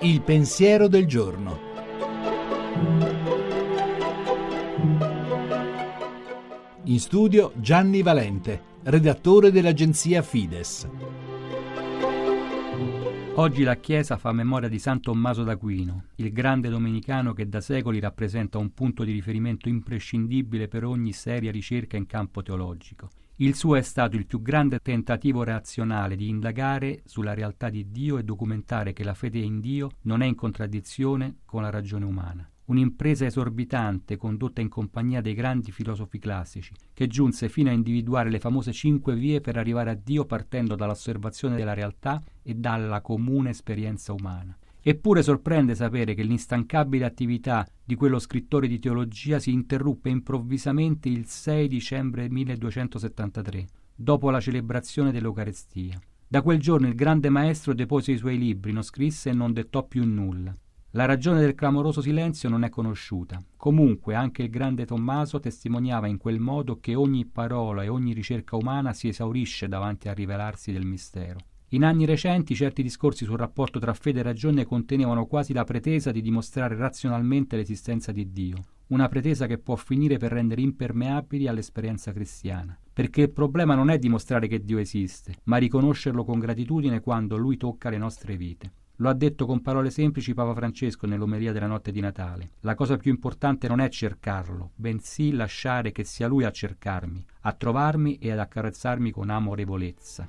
Il pensiero del giorno. In studio Gianni Valente, redattore dell'agenzia Fides. Oggi la Chiesa fa memoria di San Tommaso d'Aquino, il grande domenicano che da secoli rappresenta un punto di riferimento imprescindibile per ogni seria ricerca in campo teologico. Il suo è stato il più grande tentativo razionale di indagare sulla realtà di Dio e documentare che la fede in Dio non è in contraddizione con la ragione umana. Un'impresa esorbitante condotta in compagnia dei grandi filosofi classici, che giunse fino a individuare le famose cinque vie per arrivare a Dio partendo dall'osservazione della realtà e dalla comune esperienza umana. Eppure sorprende sapere che l'instancabile attività di quello scrittore di teologia si interruppe improvvisamente il 6 dicembre 1273, dopo la celebrazione dell'Eucarestia. Da quel giorno il grande maestro depose i suoi libri, non scrisse e non dettò più nulla. La ragione del clamoroso silenzio non è conosciuta. Comunque anche il grande Tommaso testimoniava in quel modo che ogni parola e ogni ricerca umana si esaurisce davanti al rivelarsi del mistero. In anni recenti certi discorsi sul rapporto tra fede e ragione contenevano quasi la pretesa di dimostrare razionalmente l'esistenza di Dio, una pretesa che può finire per rendere impermeabili all'esperienza cristiana. Perché il problema non è dimostrare che Dio esiste, ma riconoscerlo con gratitudine quando Lui tocca le nostre vite. Lo ha detto con parole semplici Papa Francesco nell'omelia della notte di Natale. La cosa più importante non è cercarlo, bensì lasciare che sia Lui a cercarmi, a trovarmi e ad accarezzarmi con amorevolezza.